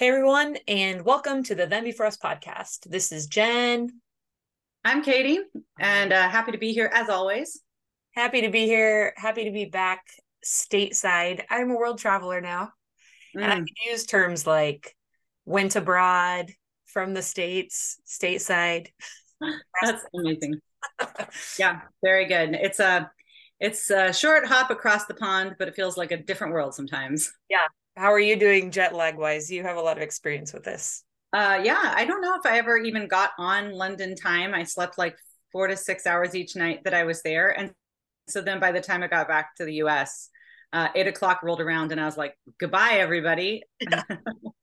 Hey everyone, and welcome to the Them Before Us podcast. This is Jenn. I'm Katy, and uh, happy to be here as always. Happy to be here. Happy to be back stateside. I'm a world traveler now, mm. and I mm. can use terms like went abroad, from the states, stateside. That's amazing. yeah, very good. It's a it's a short hop across the pond, but it feels like a different world sometimes. Yeah, how are you doing jet lag wise? You have a lot of experience with this. Uh, yeah, I don't know if I ever even got on London time. I slept like four to six hours each night that I was there. And so then by the time I got back to the US, uh, eight o'clock rolled around and I was like, goodbye, everybody. Yeah.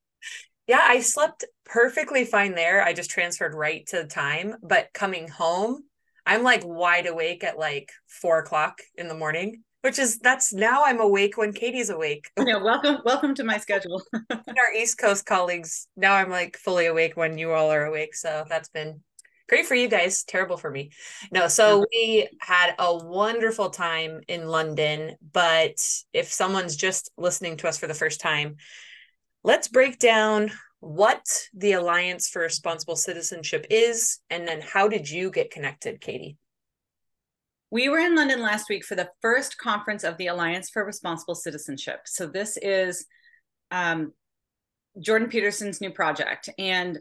yeah, I slept perfectly fine there. I just transferred right to the time. But coming home, I'm like wide awake at like four o'clock in the morning which is that's now I'm awake when Katy's awake. Yeah, welcome, welcome to my schedule. and our East Coast colleagues, now I'm like fully awake when you all are awake. So that's been great for you guys, terrible for me. No, so we had a wonderful time in London, but if someone's just listening to us for the first time, let's break down what the Alliance for Responsible Citizenship is and then how did you get connected, Katy? We were in London last week for the first conference of the Alliance for Responsible Citizenship. So this is um, Jordan Peterson's new project, and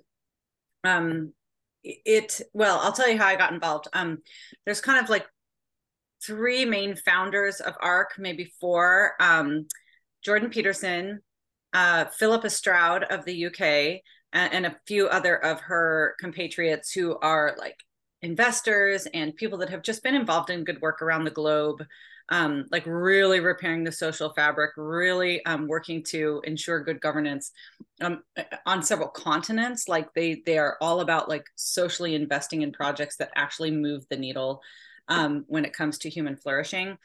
um, it. Well, I'll tell you how I got involved. Um, there's kind of like three main founders of ARC, maybe four. Um, Jordan Peterson, uh, Philippa Stroud of the UK, and, and a few other of her compatriots who are like investors and people that have just been involved in good work around the globe um, like really repairing the social fabric really um, working to ensure good governance um, on several continents. Like they they are all about like socially investing in projects that actually move the needle um, when it comes to human flourishing.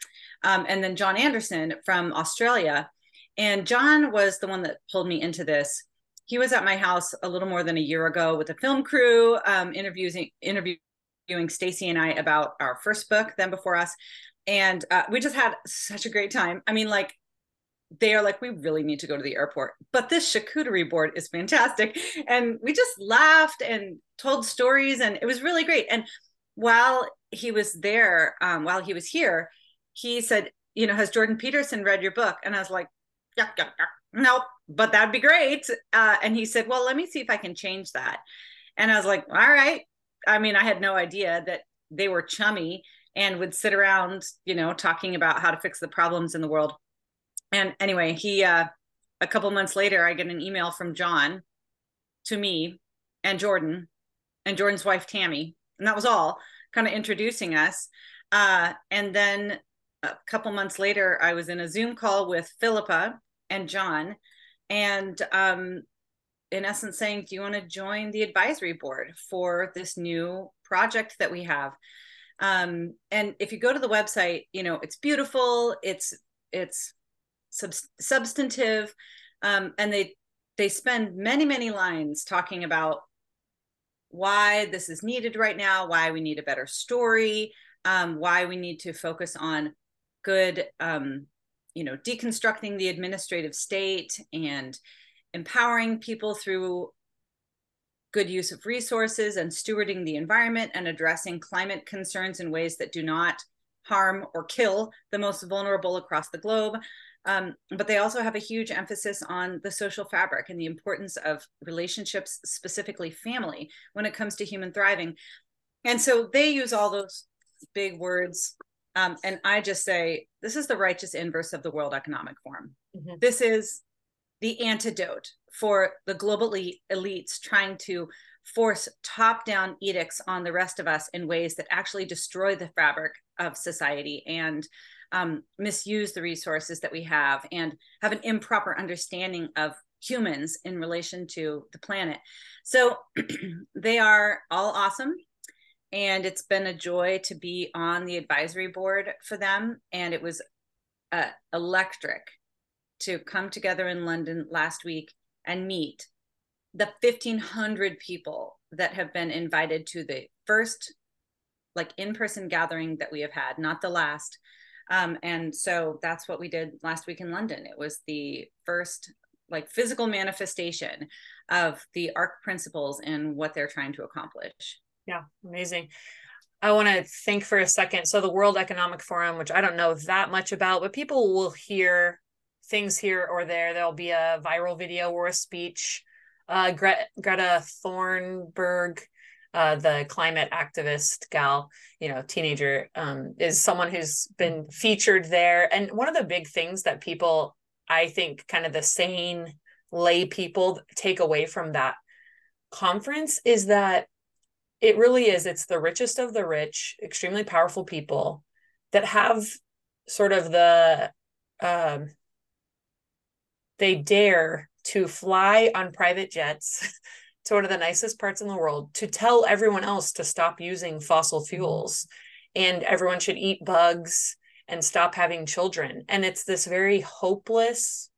Um, and then john anderson from australia. And john was the one that pulled me into this. He was at my house a little more than a year ago with a film crew um, interviewing interview interviewing Stacy and I about our first book, Them Before Us, and uh, we just had such a great time. I mean, like they are like, we really need to go to the airport, but this charcuterie board is fantastic, and we just laughed and told stories, and it was really great. And while he was there, um, while he was here, he said, you know, has Jordan Peterson read your book? And I was like, yeah, yeah, yeah. nope, but that'd be great. Uh, and he said, well, let me see if I can change that. And I was like, all right, I mean, I had no idea that they were chummy and would sit around, you know, talking about how to fix the problems in the world. And anyway, he, uh, a couple months later, I get an email from John to me and Jordan and Jordan's wife, Tammy. And that was all kind of introducing us. Uh, and then a couple months later, I was in a Zoom call with Philippa and John. And um, in essence saying, do you want to join the advisory board for this new project that we have? Um, and if you go to the website, you know, it's beautiful, it's, it's sub- substantive. Um, and they, they spend many, many lines talking about why this is needed right now, why we need a better story, um, why we need to focus on good, um, you know, deconstructing the administrative state and empowering people through good use of resources and stewarding the environment and addressing climate concerns in ways that do not harm or kill the most vulnerable across the globe. Um, but they also have a huge emphasis on the social fabric and the importance of relationships, specifically family, when it comes to human thriving. And so they use all those big words. Um, and I just say, this is the righteous inverse of the World Economic Forum. Mm-hmm. This is the antidote for the global elites trying to force top down edicts on the rest of us in ways that actually destroy the fabric of society and um, misuse the resources that we have and have an improper understanding of humans in relation to the planet. So they are all awesome. And it's been a joy to be on the advisory board for them. And it was uh, electric to come together in London last week and meet the 1500 people that have been invited to the first like in-person gathering that we have had not the last. Um, and so that's what we did last week in london. It was the first like physical manifestation of the arc principles and what they're trying to accomplish. Yeah amazing. I want to think for a second. So the world economic forum which i don't know that much about but people will hear things here or there there'll be a viral video or a speech uh, Gre- greta thunberg uh, the climate activist gal, you know, teenager, um, is someone who's been featured there. And one of the big things that people, I think, kind of the sane lay people take away from that conference is that it really is it's the richest of the rich extremely powerful people that have sort of the um, they dare to fly on private jets to one of the nicest parts in the world to tell everyone else to stop using fossil mm-hmm. fuels and everyone should eat bugs and stop having children. And it's this very hopeless,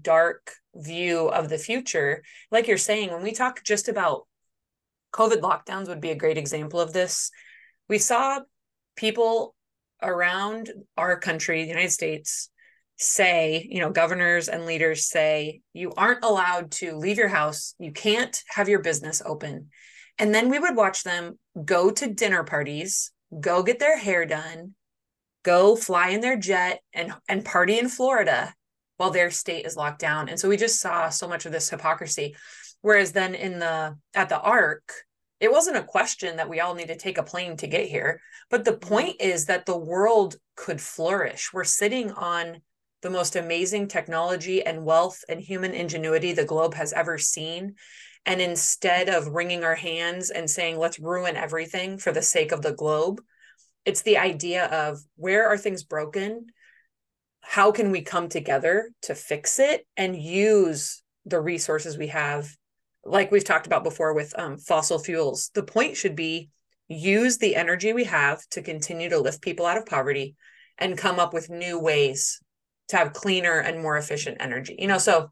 dark view of the future. Like you're saying, when we talk just about COVID lockdowns, would be a great example of this. We saw people around our country, the United States, say, you know, governors and leaders say, you aren't allowed to leave your house, you can't have your business open. And then we would watch them go to dinner parties, go get their hair done, go fly in their jet and and party in Florida while their state is locked down. And so we just saw so much of this hypocrisy. Whereas then in the at the arc, it wasn't a question that we all need to take a plane to get here. But the mm-hmm. point is that the world could flourish. We're sitting on the most amazing technology and wealth and human ingenuity the globe has ever seen. And instead of wringing our hands and saying, let's ruin everything for the sake of the globe, it's the idea of where are things broken? How can we come together to fix it and use the resources we have? Like we've talked about before with um, fossil fuels, the point should be use the energy we have to continue to lift people out of poverty and come up with new ways to have cleaner and more efficient energy you know? So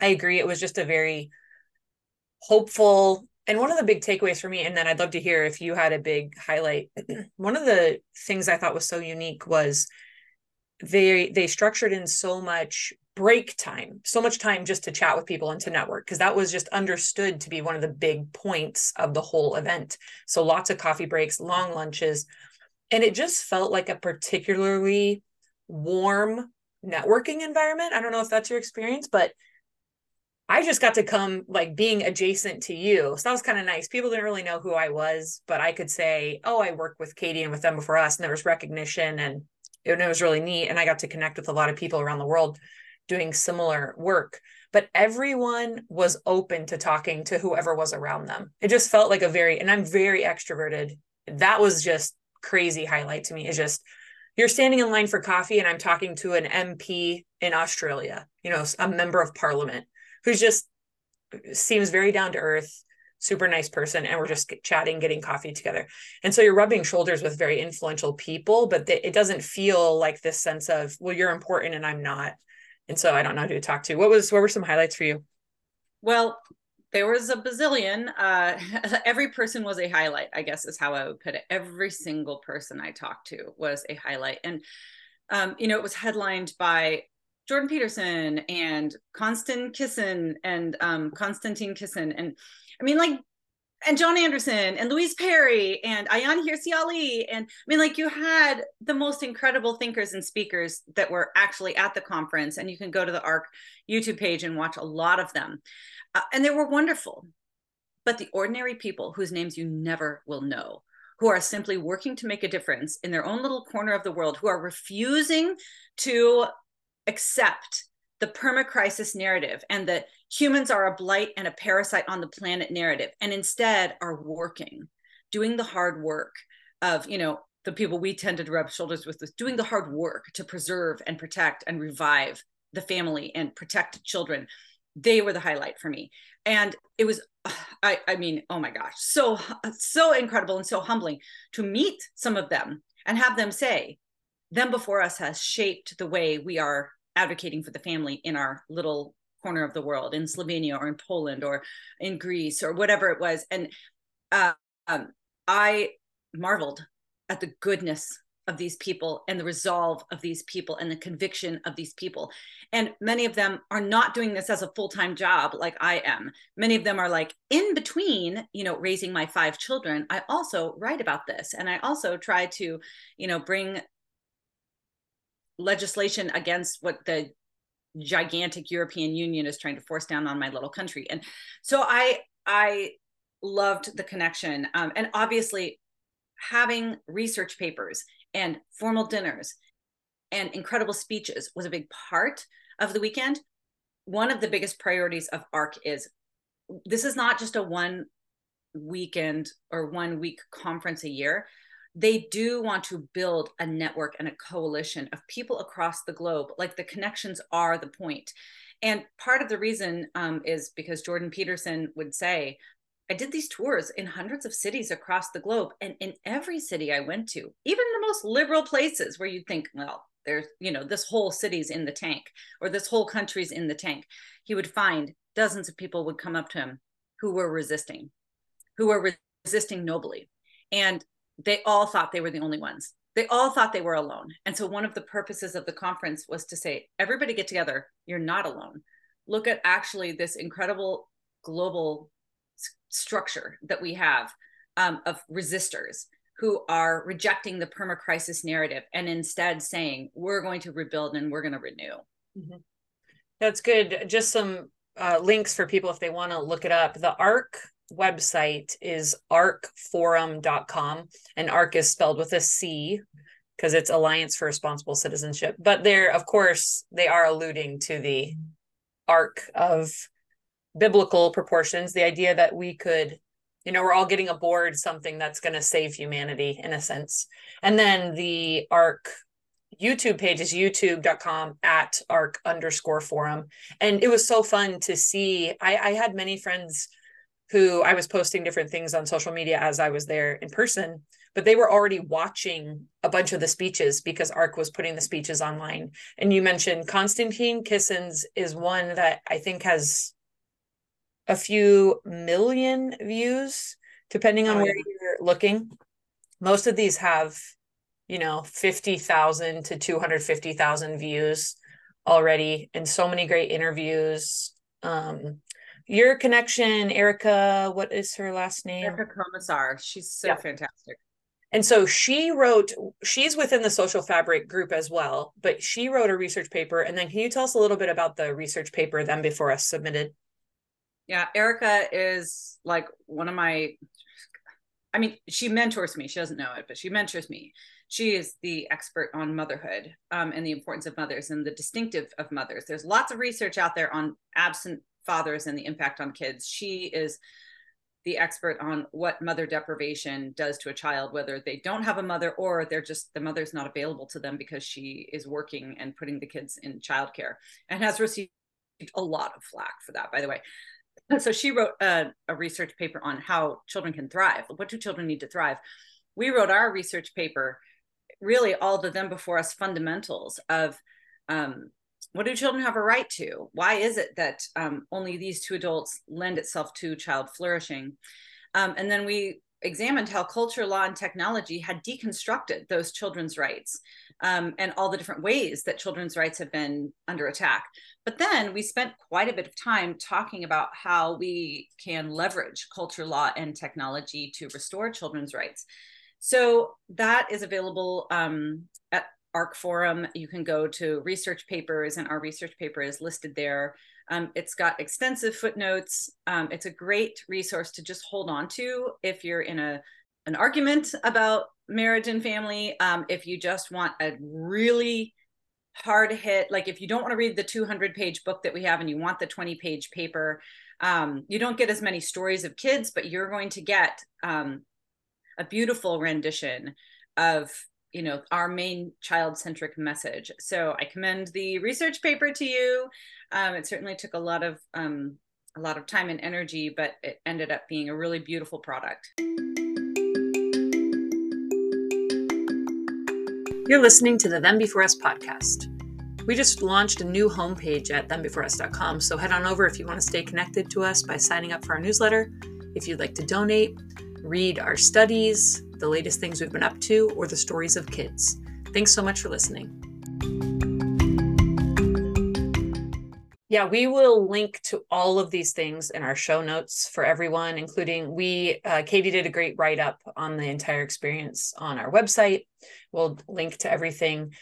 i agree it was just a very hopeful and one of the big takeaways for me and then i'd love to hear if you had a big highlight. One of the things i thought was so unique was they they structured in so much break time so much time just to chat with people and to network because that was just understood to be one of the big points of the whole event. So lots of coffee breaks long lunches and it just felt like a particularly warm networking environment. I don't know if that's your experience, but I just got to come like being adjacent to you. So that was kind of nice. People didn't really know who I was, but I could say, oh, I worked with Katy and with them before us. And there was recognition and it, it was really neat. And I got to connect with a lot of people around the world doing similar work. But everyone was open to talking to whoever was around them. It just felt like a very, and I'm very extroverted. That was just crazy highlight to me. Is just you're standing in line for coffee and I'm talking to an MP in Australia, you know, a member of parliament who's just seems very down to earth, super nice person. And we're just chatting, getting coffee together. And so you're rubbing shoulders with very influential people, but it doesn't feel like this sense of, well, you're important and I'm not. And so I don't know who to talk to. What was, what were some highlights for you? Well, there was a bazillion. Uh, every person was a highlight, I guess is how I would put it. Every single person I talked to was a highlight. And, um, you know, it was headlined by Jordan Peterson and Constant Kisin and um, Konstantin Kisin. And I mean, like, and John Anderson and Louise Perry and Ayaan Hirsi Ali. And I mean, like, you had the most incredible thinkers and speakers that were actually at the conference. And you can go to the ARC YouTube page and watch a lot of them. Uh, and they were wonderful. But the ordinary people whose names you never will know, who are simply working to make a difference in their own little corner of the world, who are refusing to accept the permacrisis narrative and that humans are a blight and a parasite on the planet narrative, and instead are working, doing the hard work of, you know, the people we tend to rub shoulders with, with doing the hard work to preserve and protect and revive the family and protect children they were the highlight for me. And it was i i mean oh my gosh so so incredible and so humbling to meet some of them and have them say them before us has shaped the way we are advocating for the family in our little corner of the world in slovenia or in poland or in greece or whatever it was. And uh, um, i marveled at the goodness of these people and the resolve of these people and the conviction of these people. And many of them are not doing this as a full time job like I am. Many of them are like in between, you know, raising my five children. I also write about this and I also try to, you know, bring legislation against what the gigantic European Union is trying to force down on my little country. And so I, I loved the connection. Um, and obviously, having research papers and formal dinners and incredible speeches was a big part of the weekend. One of the biggest priorities of ARC is this is not just a one weekend or one week conference a year. They do want to build a network and a coalition of people across the globe. Like the connections are the point. And part of the reason um, is because Jordan Peterson would say, I did these tours in hundreds of cities across the globe. And in every city I went to, even the most liberal places where you'd think, well, there's, you know, this whole city's in the tank or this whole country's in the tank, he would find dozens of people would come up to him who were resisting, who were resisting nobly. And they all thought they were the only ones. They all thought they were alone. And so one of the purposes of the conference was to say, everybody get together. You're not alone. Look at actually this incredible global structure that we have um, of resistors who are rejecting the perma crisis narrative and instead saying we're going to rebuild and we're going to renew. Mm-hmm. that's good. Just some uh, links for people if they want to look it up. The arc website is arcforum.com and arc is spelled with a c because it's alliance for responsible citizenship. But they're of course they are alluding to the arc of biblical proportions the idea that we could you know we're all getting aboard something that's going to save humanity in a sense. And then the arc youtube page is youtube.com at arc underscore forum. And it was so fun to see. I i had many friends who i was posting different things on social media as i was there in person but they were already watching a bunch of the speeches because arc was putting the speeches online. And you mentioned konstantin Kisin's is one that i think has a few million views, depending on where you're looking. Most of these have, you know, 50,000 to 250,000 views already, and so many great interviews. Um, your connection, Erica, what is her last name? Erica Komisar. She's so yeah. fantastic. And so she wrote, she's within the social fabric group as well, but she wrote a research paper. And then can you tell us a little bit about the research paper them before us submitted? Yeah, Erica is like one of my I mean, she mentors me. She doesn't know it, but she mentors me. She is the expert on motherhood um, and the importance of mothers and the distinctive of mothers. There's lots of research out there on absent fathers and the impact on kids. She is the expert on what mother deprivation does to a child, whether they don't have a mother or they're just the mother's not available to them because she is working and putting the kids in childcare and has received a lot of flack for that, by the way. So she wrote a, a, research paper on how children can thrive. What do children need to thrive? We wrote our research paper, really all the them before us fundamentals of um, what do children have a right to? Why is it that um, only these two adults lend itself to child flourishing? Um, and then we examined how culture, law, and technology had deconstructed those children's rights um, and all the different ways that children's rights have been under attack. But then we spent quite a bit of time talking about how we can leverage culture, law, and technology to restore children's rights. So that is available um, at ARC Forum. You can go to research papers, and our research paper is listed there. Um, it's got extensive footnotes. Um, it's a great resource to just hold on to if you're in a an argument about marriage and family. Um, if you just want a really hard hit, like if you don't want to read the 200 page book that we have and you want the 20 page paper, um, you don't get as many stories of kids, but you're going to get um, a beautiful rendition of you know our main child centric message. So i commend the research paper to you. Um, it certainly took a lot of um, a lot of time and energy but it ended up being a really beautiful product. You're listening to the them before us podcast. We just launched a new homepage at thembeforeus.com so head on over if you want to stay connected to us by signing up for our newsletter. If you'd like to donate read our studies the latest things we've been up to, or the stories of kids. Thanks so much for listening. Yeah, we will link to all of these things in our show notes for everyone, including we, uh, Katy did a great write up on the entire experience on our website. We'll link to everything.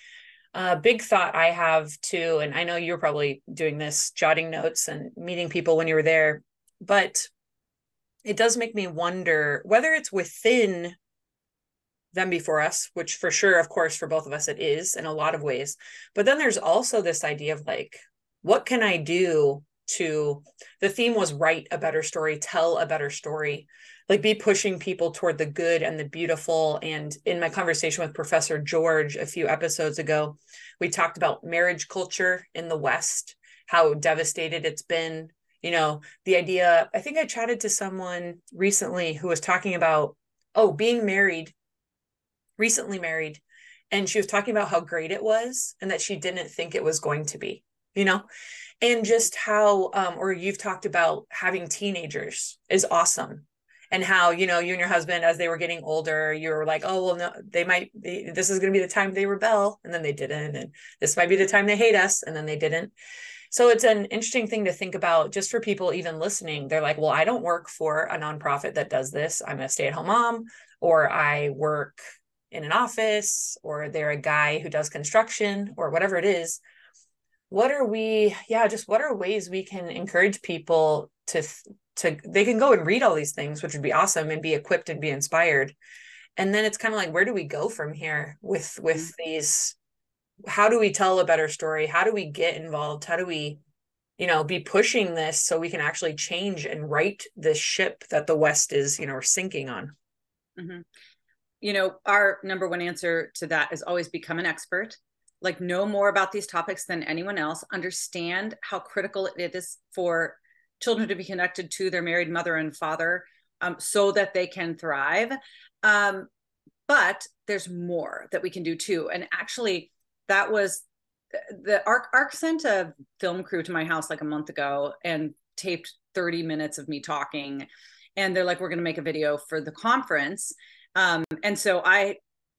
A uh, big thought I have too, and I know you're probably doing this, jotting notes and meeting people when you were there, but it does make me wonder whether it's within them before us, which for sure, of course, for both of us, it is in a lot of ways. But then there's also this idea of like, what can I do to the theme was write a better story, tell a better story, like be pushing people toward the good and the beautiful. And in my conversation with Professor George a few episodes ago, we talked about marriage culture in the West, how devastated it's been. You know, the idea, I think I chatted to someone recently who was talking about, oh, being married, recently married. And she was talking about how great it was and that she didn't think it was going to be you know? And just how um or you've talked about having teenagers is awesome. And how you know you and your husband as they were getting older you were like oh well no they might be, this is going to be the time they rebel and then they didn't and this might be the time they hate us and then they didn't. So it's an interesting thing to think about just for people even listening. They're like well i don't work for a nonprofit that does this. I'm a stay-at-home mom or i work in an office or they're a guy who does construction or whatever it is what are we yeah just what are ways we can encourage people to to they can go and read all these things which would be awesome and be equipped and be inspired and then it's kind of like where do we go from here with with mm-hmm. these how do we tell a better story how do we get involved how do we you know be pushing this so we can actually change and right this ship that the west is you know sinking on mm-hmm. You know our number one answer to that is always become an expert like know more about these topics than anyone else understand how critical it is for children to be connected to their married mother and father um, so that they can thrive. Um, but there's more that we can do too. And actually that was the arc arc sent a film crew to my house like a month ago and taped 30 minutes of me talking. And they're like we're going to make a video for the conference um, and so i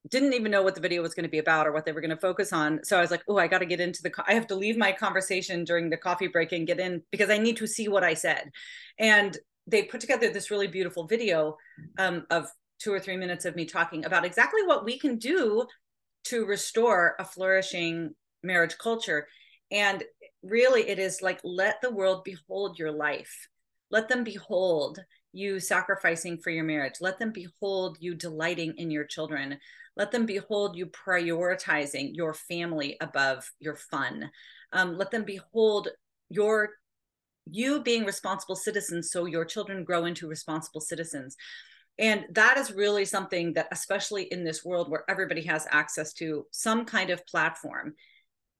didn't even know what the video was going to be about or what they were going to focus on. So I was like, oh, I got to get into the, I have to leave my conversation during the coffee break and get in because I need to see what I said. And they put together this really beautiful video um, of two or three minutes of me talking about exactly what we can do to restore a flourishing marriage culture. And really, it is like, let the world behold your life. Let them behold you sacrificing for your marriage. Let them behold you delighting in your children. Let them behold you prioritizing your family above your fun. Um, let them behold your you being responsible citizens so your children grow into responsible citizens and that is really something that especially in this world where everybody has access to some kind of platform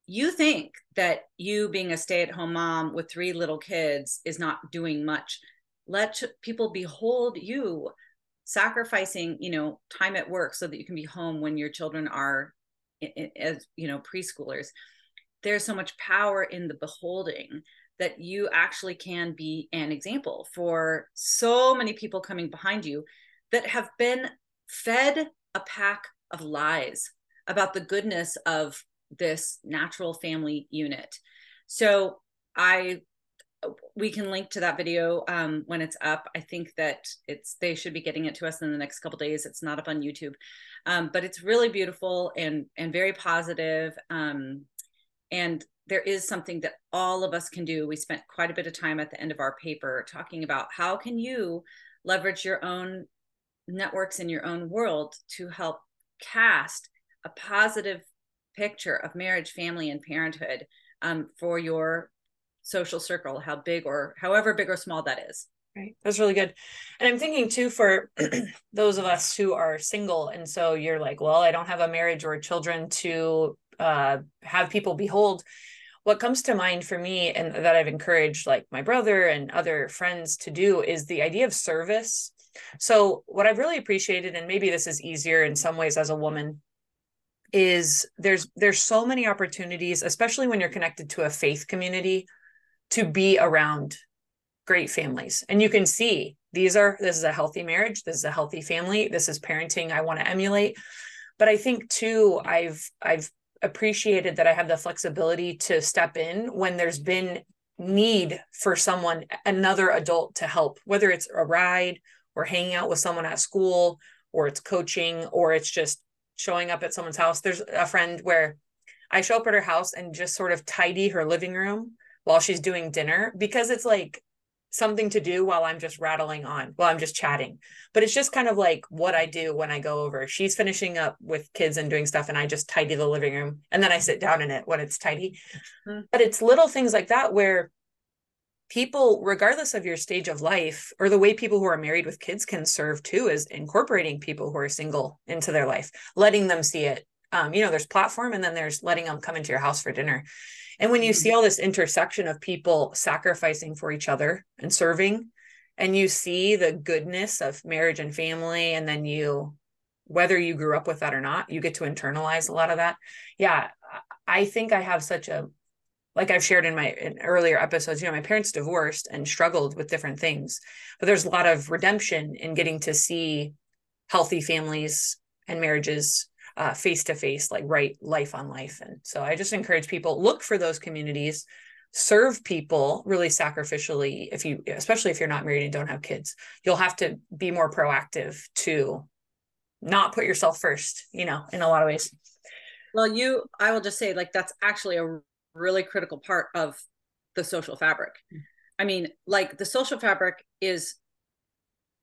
you think that you being a stay-at-home mom with three little kids is not doing much let people behold you sacrificing you know time at work so that you can be home when your children are as you know preschoolers. There's so much power in the beholding that you actually can be an example for so many people coming behind you that have been fed a pack of lies about the goodness of this natural family unit. So i we can link to that video um, when it's up. I think that it's they should be getting it to us in the next couple days. It's not up on YouTube, um, but it's really beautiful and and very positive. Um, and there is something that all of us can do. We spent quite a bit of time at the end of our paper talking about how can you leverage your own networks in your own world to help cast a positive picture of marriage, family, and parenthood um, for your social circle, how big or however big or small that is. Right. That's really good. And I'm thinking too for those of us who are single. And so you're like, well, I don't have a marriage or children to uh, have people behold. What comes to mind for me and that I've encouraged like my brother and other friends to do is the idea of service. So what I've really appreciated, and maybe this is easier in some ways as a woman, is there's there's so many opportunities, especially when you're connected to a faith community to be around great families. And you can see these are this is a healthy marriage this is a healthy family this is parenting i want to emulate. But i think too i've i've appreciated that i have the flexibility to step in when there's been need for someone another adult to help whether it's a ride or hanging out with someone at school or it's coaching or it's just showing up at someone's house. There's a friend where i show up at her house and just sort of tidy her living room while she's doing dinner because it's like something to do while I'm just rattling on, while I'm just chatting. But it's just kind of like what I do when I go over. She's finishing up with kids and doing stuff, and I just tidy the living room and then I sit down in it when it's tidy. Mm-hmm. But it's little things like that where people, regardless of your stage of life or the way people who are married with kids can serve too, is incorporating people who are single into their life, letting them see it. Um, you know, there's platform and then there's letting them come into your house for dinner and when you see all this intersection of people sacrificing for each other and serving, and you see the goodness of marriage and family, and then you, whether you grew up with that or not, you get to internalize a lot of that. Yeah, I think I have such a, like I've shared in my in earlier episodes, you know, my parents divorced and struggled with different things, but there's a lot of redemption in getting to see healthy families and marriages face to face, like right life on life. And so I just encourage people look for those communities, serve people really sacrificially. If you, especially if you're not married and don't have kids, you'll have to be more proactive to not put yourself first, you know, in a lot of ways. Well, you, I will just say, like, that's actually a really critical part of the social fabric. Mm. I mean, like, the social fabric is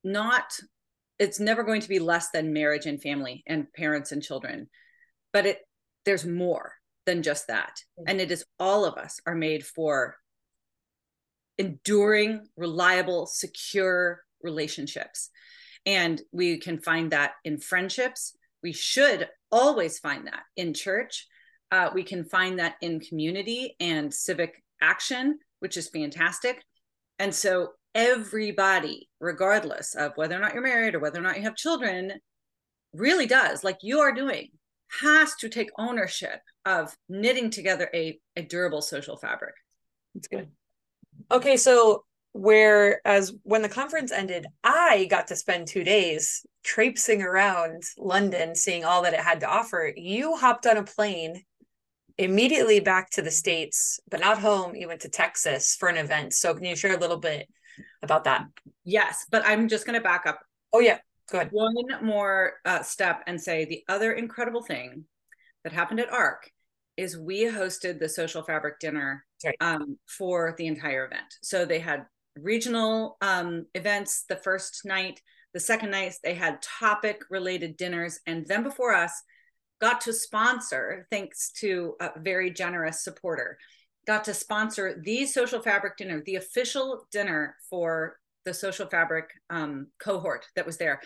not it's never going to be less than marriage and family and parents and children but it there's more than just that. And it is all of us are made for enduring reliable secure relationships. And we can find that in friendships. We should always find that in church. Uh, we can find that in community and civic action which is fantastic. And so everybody, regardless of whether or not you're married or whether or not you have children, really does, like you are doing, has to take ownership of knitting together a, a durable social fabric. That's good. Okay, so whereas when the conference ended, I got to spend two days traipsing around London, seeing all that it had to offer. You hopped on a plane immediately back to the States, but not home. You went to Texas for an event. So, can you share a little bit about that. Yes, but I'm just going to back up. Oh, yeah. Go ahead. One more uh, step and say the other incredible thing that happened at ARC is we hosted the social fabric dinner right. um, for the entire event. So they had regional um, events the first night. The second night, they had topic related dinners. And then before us, got to sponsor, thanks to a very generous supporter, got to sponsor the social fabric dinner, the official dinner for the social fabric um, cohort that was there.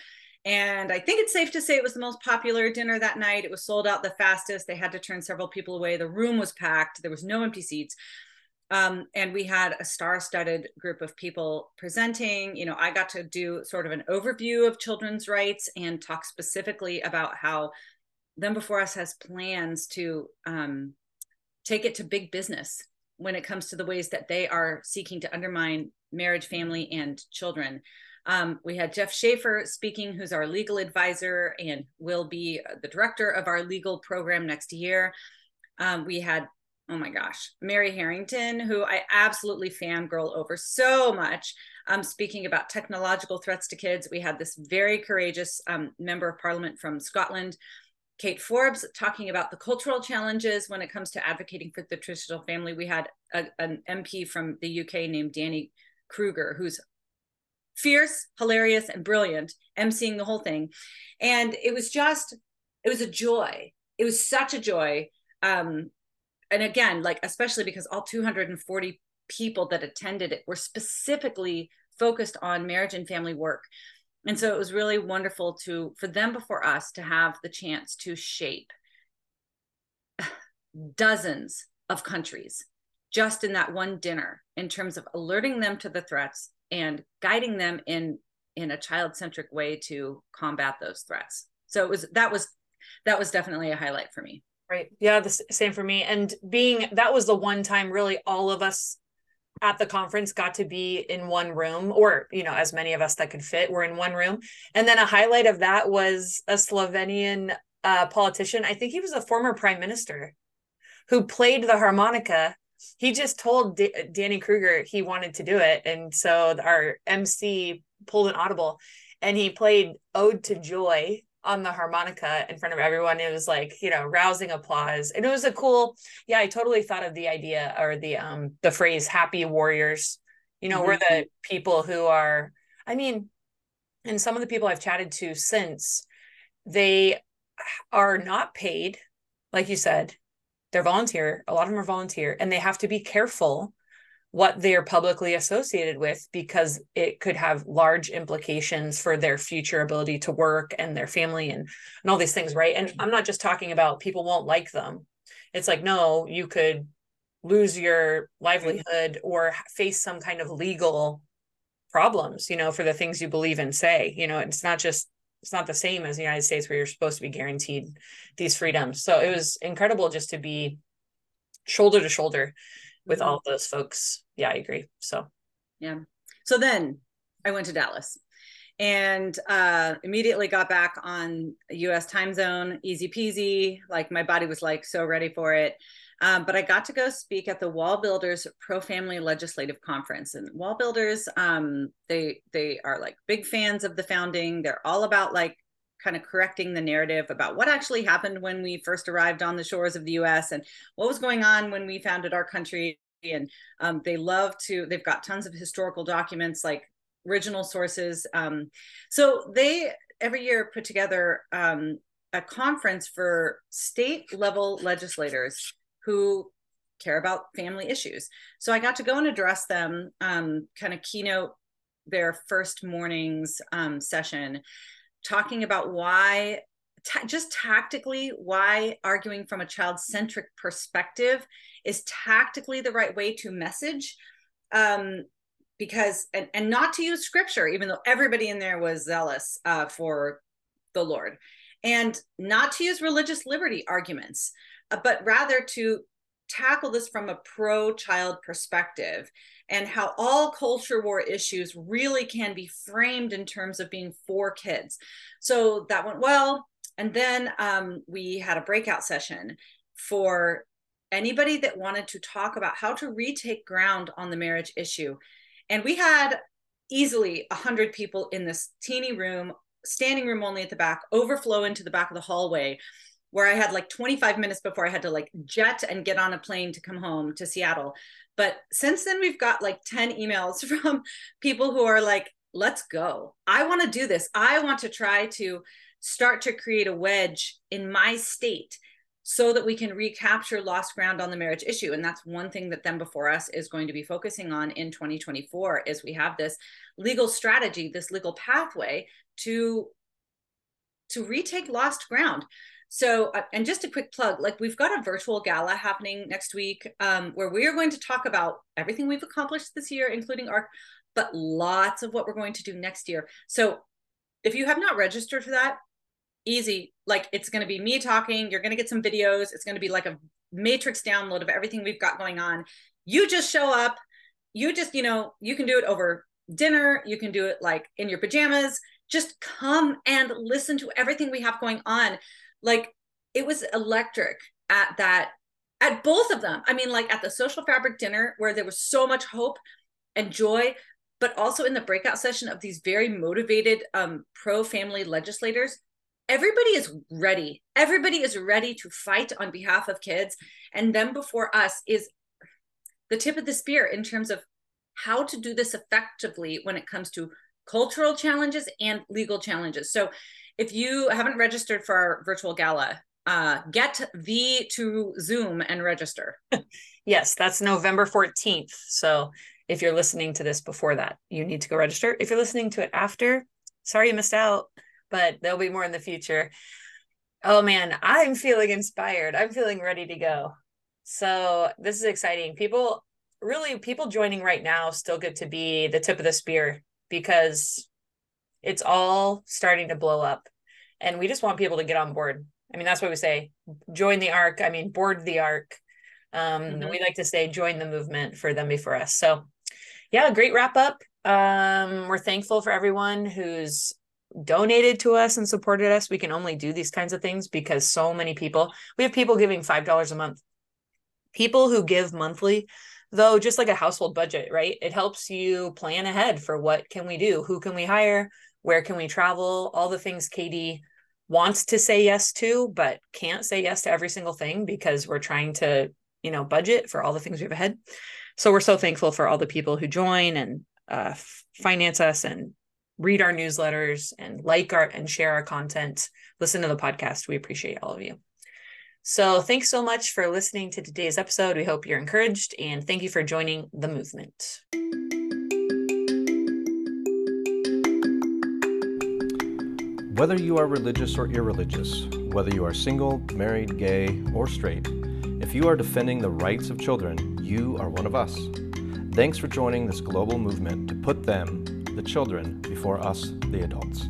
And I think it's safe to say it was the most popular dinner that night. It was sold out the fastest. They had to turn several people away. The room was packed. There was no empty seats. Um, and we had a star-studded group of people presenting. You know, I got to do sort of an overview of children's rights and talk specifically about how Them Before Us has plans to um, take it to big business when it comes to the ways that they are seeking to undermine marriage, family, and children. Um, we had Jeff Schaefer speaking, who's our legal advisor and will be the director of our legal program next year. Um, we had, oh my gosh, Mary Harrington, who I absolutely fangirl over so much, um, speaking about technological threats to kids. We had this very courageous um, member of parliament from Scotland Kate Forbes talking about the cultural challenges when it comes to advocating for the traditional family. We had a, an MP from the UK named Danny Kruger, who's fierce, hilarious, and brilliant, emceeing the whole thing. And it was just, it was a joy. It was such a joy. Um, and again, like, especially because all 240 people that attended it were specifically focused on marriage and family work and so it was really wonderful to for them before us to have the chance to shape dozens of countries just in that one dinner in terms of alerting them to the threats and guiding them in in a child-centric way to combat those threats. So it was that was that was definitely a highlight for me. Right. Yeah the same for me. And being that was the one time really all of us at the conference got to be in one room, or, you know, as many of us that could fit were in one room. And then a highlight of that was a Slovenian uh, politician. I think he was a former prime minister who played the harmonica. He just told D- Danny Kruger he wanted to do it. And so our MC pulled an audible and he played Ode to Joy on the harmonica in front of everyone. It was like, you know, rousing applause. And it was a cool, yeah, I totally thought of the idea or the um the phrase happy warriors. You know, mm-hmm. we're the people who are, I mean, and some of the people I've chatted to since they are not paid, like you said, they're volunteer. A lot of them are volunteer, and they have to be careful what they're publicly associated with because it could have large implications for their future ability to work and their family and and all these things right? And i'm not just talking about people won't like them. It's like no you could lose your livelihood or face some kind of legal problems you know for the things you believe and say you know it's not just it's not the same as the united states where you're supposed to be guaranteed these freedoms. So it was incredible just to be shoulder to shoulder with mm-hmm. all those folks. Yeah, I agree. So, yeah. So then I went to Dallas and uh, immediately got back on US time zone, easy peasy. Like my body was like so ready for it. Um, but I got to go speak at the Wall Builders Pro Family Legislative Conference. And Wall Builders, um, they they are like big fans of the founding. They're all about like kind of correcting the narrative about what actually happened when we first arrived on the shores of the US and what was going on when we founded our country. And um, they love to, they've got tons of historical documents like original sources. Um, so they every year put together um, a conference for state level legislators who care about family issues. So I got to go and address them, um, kind of keynote their first morning's um, session talking about why just tactically why arguing from a child-centric perspective is tactically the right way to message um, because and, and not to use scripture even though everybody in there was zealous uh, for the lord and not to use religious liberty arguments uh, but rather to tackle this from a pro-child perspective and how all culture war issues really can be framed in terms of being for kids. So that went well. And then um, we had a breakout session for anybody that wanted to talk about how to retake ground on the marriage issue. And we had easily 100 people in this teeny room, standing room only at the back, overflow into the back of the hallway where I had like 25 minutes before I had to like jet and get on a plane to come home to Seattle. But since then, we've got like 10 emails from people who are like, let's go. I want to do this. I want to try to start to create a wedge in my state so that we can recapture lost ground on the marriage issue and that's one thing that them before us is going to be focusing on in 2024 is we have this legal strategy this legal pathway to to retake lost ground so, uh, and just a quick plug like we've got a virtual gala happening next week um, where we are going to talk about everything we've accomplished this year, including ARC, but lots of what we're going to do next year. So, if you have not registered for that, easy. Like it's going to be me talking, you're going to get some videos, it's going to be like a matrix download of everything we've got going on. You just show up, you just, you know, you can do it over dinner, you can do it like in your pajamas. Just come and listen to everything we have going on like it was electric at that at both of them i mean like at the social fabric dinner where there was so much hope and joy but also in the breakout session of these very motivated um, pro family legislators everybody is ready everybody is ready to fight on behalf of kids and them before us is the tip of the spear in terms of how to do this effectively when it comes to cultural challenges and legal challenges so if you haven't registered for our virtual gala, uh, get V to Zoom and register. yes, that's November 14th. So if you're listening to this before that, you need to go register. If you're listening to it after, sorry you missed out, but there'll be more in the future. Oh man, I'm feeling inspired. I'm feeling ready to go. So this is exciting. People really people joining right now still get to be the tip of the spear because it's all starting to blow up. And we just want people to get on board. I mean, that's what we say join the arc. I mean, board the arc. Um, mm-hmm. We like to say, join the movement for them before us. So, yeah, great wrap up. Um, we're thankful for everyone who's donated to us and supported us. We can only do these kinds of things because so many people, we have people giving $5 a month. People who give monthly, though, just like a household budget, right? It helps you plan ahead for what can we do? Who can we hire? Where can we travel? All the things Katy wants to say yes to, but can't say yes to every single thing because we're trying to, you know, budget for all the things we have ahead. So we're so thankful for all the people who join and uh, finance us and read our newsletters and like our and share our content, listen to the podcast. We appreciate all of you. So thanks so much for listening to today's episode. We hope you're encouraged and thank you for joining the movement. Whether you are religious or irreligious, whether you are single, married, gay, or straight, if you are defending the rights of children, you are one of us. Thanks for joining this global movement to put them, the children, before us, the adults.